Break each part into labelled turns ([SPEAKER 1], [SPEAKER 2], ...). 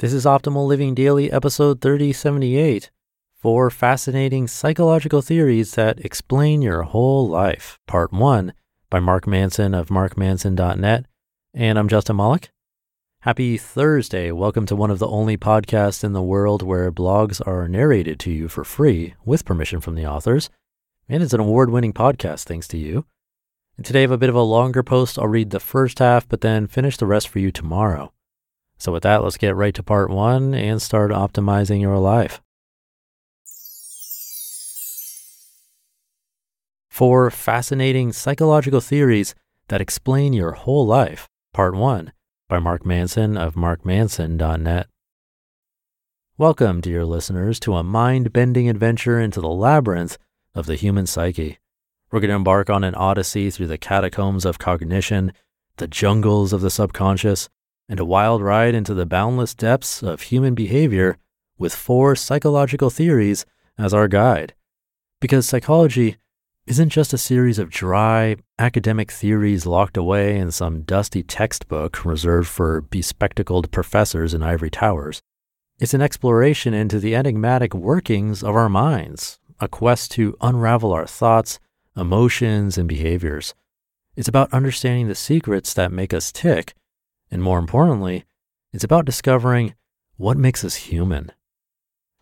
[SPEAKER 1] This is Optimal Living Daily, episode 3078 Four Fascinating Psychological Theories That Explain Your Whole Life, Part 1 by Mark Manson of markmanson.net. And I'm Justin Malik. Happy Thursday. Welcome to one of the only podcasts in the world where blogs are narrated to you for free with permission from the authors. And it's an award winning podcast, thanks to you. And today I have a bit of a longer post. I'll read the first half, but then finish the rest for you tomorrow. So, with that, let's get right to part one and start optimizing your life. Four fascinating psychological theories that explain your whole life, part one by Mark Manson of markmanson.net. Welcome, dear listeners, to a mind bending adventure into the labyrinth of the human psyche. We're going to embark on an odyssey through the catacombs of cognition, the jungles of the subconscious, and a wild ride into the boundless depths of human behavior with four psychological theories as our guide. Because psychology isn't just a series of dry, academic theories locked away in some dusty textbook reserved for bespectacled professors in ivory towers. It's an exploration into the enigmatic workings of our minds, a quest to unravel our thoughts, emotions, and behaviors. It's about understanding the secrets that make us tick and more importantly, it's about discovering what makes us human.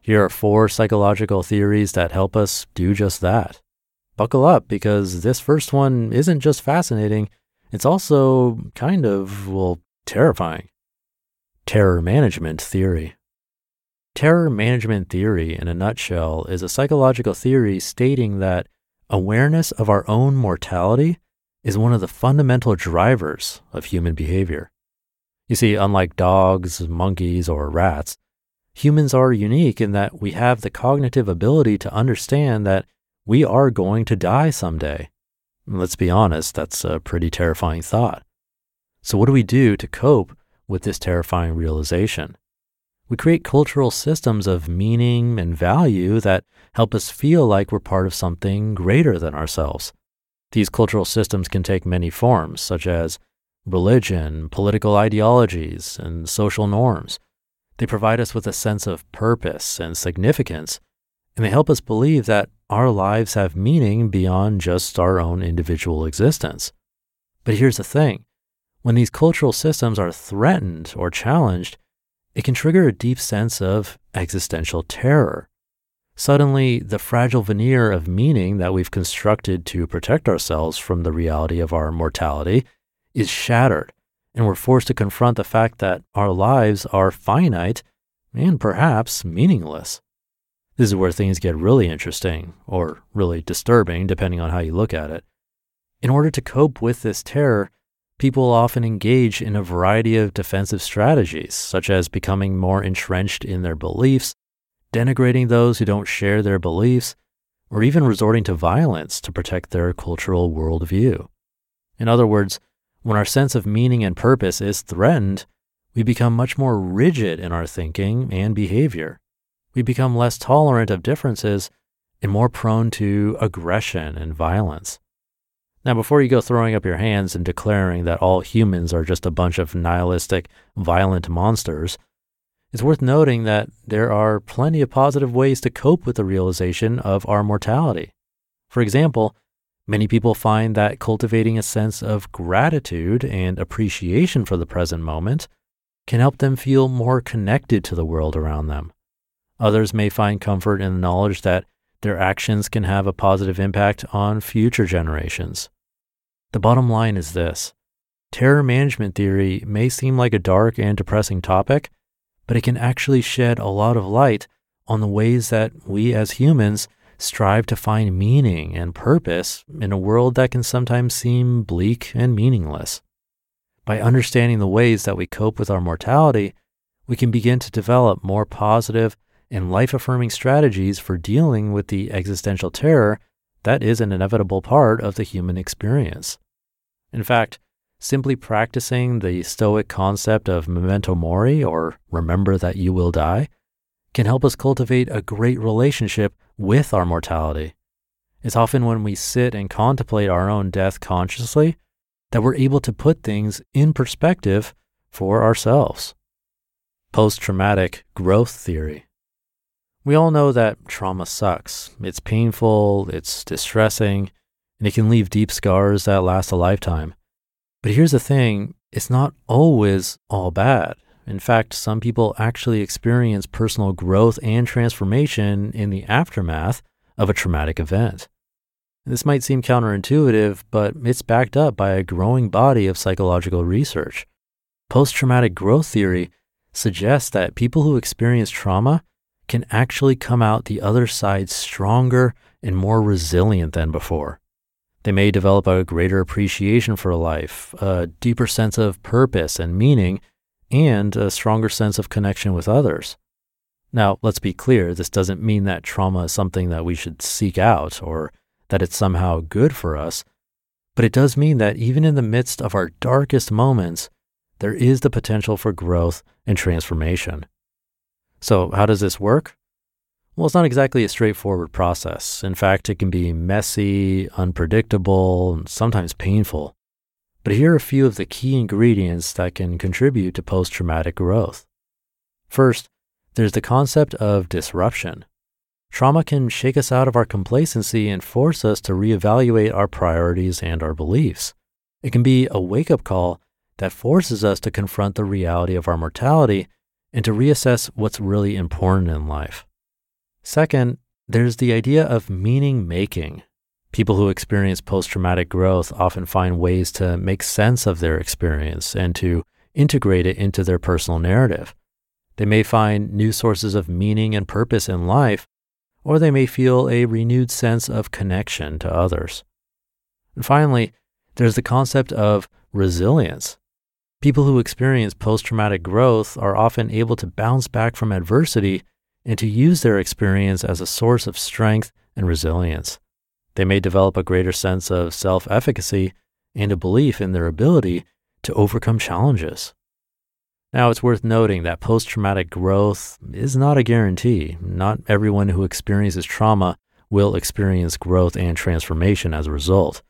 [SPEAKER 1] Here are four psychological theories that help us do just that. Buckle up because this first one isn't just fascinating, it's also kind of, well, terrifying. Terror management theory. Terror management theory, in a nutshell, is a psychological theory stating that awareness of our own mortality is one of the fundamental drivers of human behavior. You see, unlike dogs, monkeys, or rats, humans are unique in that we have the cognitive ability to understand that we are going to die someday. Let's be honest, that's a pretty terrifying thought. So, what do we do to cope with this terrifying realization? We create cultural systems of meaning and value that help us feel like we're part of something greater than ourselves. These cultural systems can take many forms, such as religion, political ideologies, and social norms. They provide us with a sense of purpose and significance, and they help us believe that our lives have meaning beyond just our own individual existence. But here's the thing when these cultural systems are threatened or challenged, it can trigger a deep sense of existential terror. Suddenly, the fragile veneer of meaning that we've constructed to protect ourselves from the reality of our mortality is shattered, and we're forced to confront the fact that our lives are finite and perhaps meaningless. This is where things get really interesting, or really disturbing, depending on how you look at it. In order to cope with this terror, people often engage in a variety of defensive strategies, such as becoming more entrenched in their beliefs, denigrating those who don't share their beliefs, or even resorting to violence to protect their cultural worldview. In other words, when our sense of meaning and purpose is threatened, we become much more rigid in our thinking and behavior. We become less tolerant of differences and more prone to aggression and violence. Now, before you go throwing up your hands and declaring that all humans are just a bunch of nihilistic, violent monsters, it's worth noting that there are plenty of positive ways to cope with the realization of our mortality. For example, Many people find that cultivating a sense of gratitude and appreciation for the present moment can help them feel more connected to the world around them. Others may find comfort in the knowledge that their actions can have a positive impact on future generations. The bottom line is this terror management theory may seem like a dark and depressing topic, but it can actually shed a lot of light on the ways that we as humans strive to find meaning and purpose in a world that can sometimes seem bleak and meaningless. By understanding the ways that we cope with our mortality, we can begin to develop more positive and life affirming strategies for dealing with the existential terror that is an inevitable part of the human experience. In fact, simply practicing the Stoic concept of memento mori, or remember that you will die, can help us cultivate a great relationship with our mortality. It's often when we sit and contemplate our own death consciously that we're able to put things in perspective for ourselves. Post traumatic growth theory. We all know that trauma sucks. It's painful, it's distressing, and it can leave deep scars that last a lifetime. But here's the thing it's not always all bad. In fact, some people actually experience personal growth and transformation in the aftermath of a traumatic event. This might seem counterintuitive, but it's backed up by a growing body of psychological research. Post traumatic growth theory suggests that people who experience trauma can actually come out the other side stronger and more resilient than before. They may develop a greater appreciation for life, a deeper sense of purpose and meaning, and a stronger sense of connection with others. Now, let's be clear this doesn't mean that trauma is something that we should seek out or that it's somehow good for us, but it does mean that even in the midst of our darkest moments, there is the potential for growth and transformation. So, how does this work? Well, it's not exactly a straightforward process. In fact, it can be messy, unpredictable, and sometimes painful. But here are a few of the key ingredients that can contribute to post traumatic growth. First, there's the concept of disruption. Trauma can shake us out of our complacency and force us to reevaluate our priorities and our beliefs. It can be a wake up call that forces us to confront the reality of our mortality and to reassess what's really important in life. Second, there's the idea of meaning making. People who experience post traumatic growth often find ways to make sense of their experience and to integrate it into their personal narrative. They may find new sources of meaning and purpose in life, or they may feel a renewed sense of connection to others. And finally, there's the concept of resilience. People who experience post traumatic growth are often able to bounce back from adversity and to use their experience as a source of strength and resilience. They may develop a greater sense of self efficacy and a belief in their ability to overcome challenges. Now, it's worth noting that post traumatic growth is not a guarantee. Not everyone who experiences trauma will experience growth and transformation as a result.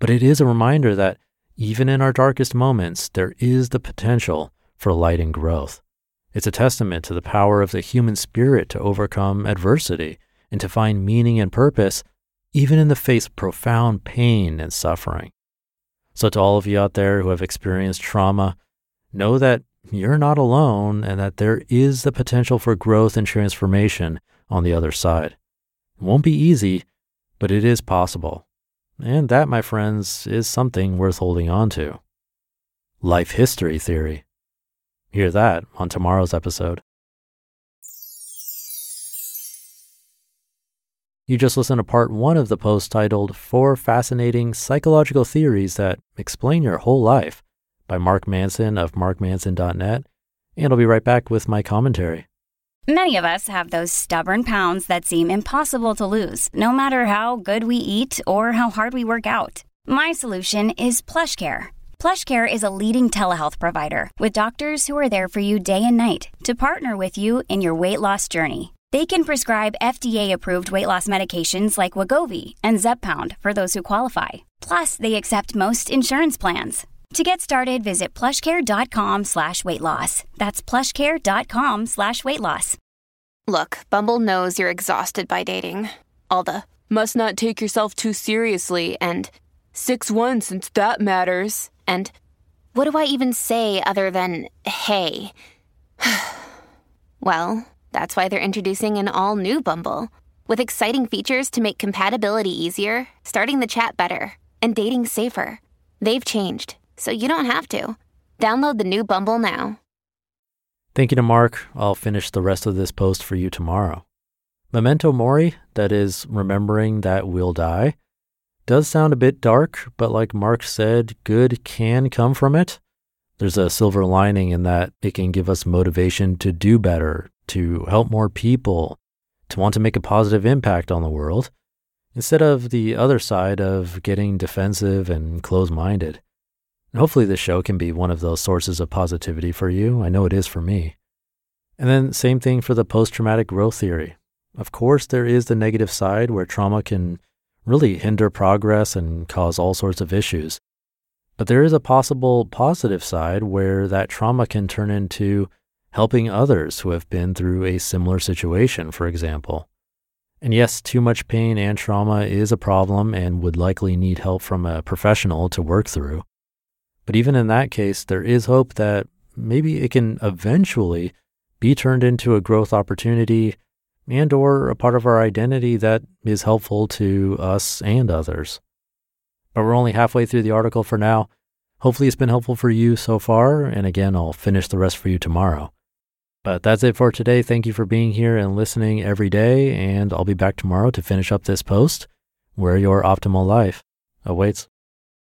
[SPEAKER 1] But it is a reminder that even in our darkest moments, there is the potential for light and growth. It's a testament to the power of the human spirit to overcome adversity and to find meaning and purpose, even in the face of profound pain and suffering. So, to all of you out there who have experienced trauma, know that you're not alone and that there is the potential for growth and transformation on the other side. It won't be easy, but it is possible. And that, my friends, is something worth holding on to. Life history theory. Hear that on tomorrow's episode. You just listened to part one of the post titled Four Fascinating Psychological Theories That Explain Your Whole Life by Mark Manson of markmanson.net. And I'll be right back with my commentary.
[SPEAKER 2] Many of us have those stubborn pounds that seem impossible to lose, no matter how good we eat or how hard we work out. My solution is PlushCare PlushCare is a leading telehealth provider with doctors who are there for you day and night to partner with you in your weight loss journey. They can prescribe FDA-approved weight loss medications like Wegovy and Zepbound for those who qualify. Plus, they accept most insurance plans. To get started, visit plushcare.com slash weight loss. That's plushcare.com slash weight loss.
[SPEAKER 3] Look, Bumble knows you're exhausted by dating. All the must not take yourself too seriously and 6-1 since that matters. And What do I even say other than hey? well, that's why they're introducing an all new Bumble with exciting features to make compatibility easier, starting the chat better, and dating safer. They've changed, so you don't have to. Download the new Bumble now.
[SPEAKER 1] Thank you to Mark. I'll finish the rest of this post for you tomorrow. Memento Mori, that is, remembering that we'll die, does sound a bit dark, but like Mark said, good can come from it. There's a silver lining in that it can give us motivation to do better, to help more people, to want to make a positive impact on the world, instead of the other side of getting defensive and close minded. Hopefully, this show can be one of those sources of positivity for you. I know it is for me. And then, same thing for the post traumatic growth theory. Of course, there is the negative side where trauma can really hinder progress and cause all sorts of issues. But there is a possible positive side where that trauma can turn into helping others who have been through a similar situation, for example. And yes, too much pain and trauma is a problem and would likely need help from a professional to work through. But even in that case, there is hope that maybe it can eventually be turned into a growth opportunity and or a part of our identity that is helpful to us and others. But we're only halfway through the article for now. Hopefully it's been helpful for you so far, and again, I'll finish the rest for you tomorrow. But that's it for today. Thank you for being here and listening every day, and I'll be back tomorrow to finish up this post where your optimal life awaits.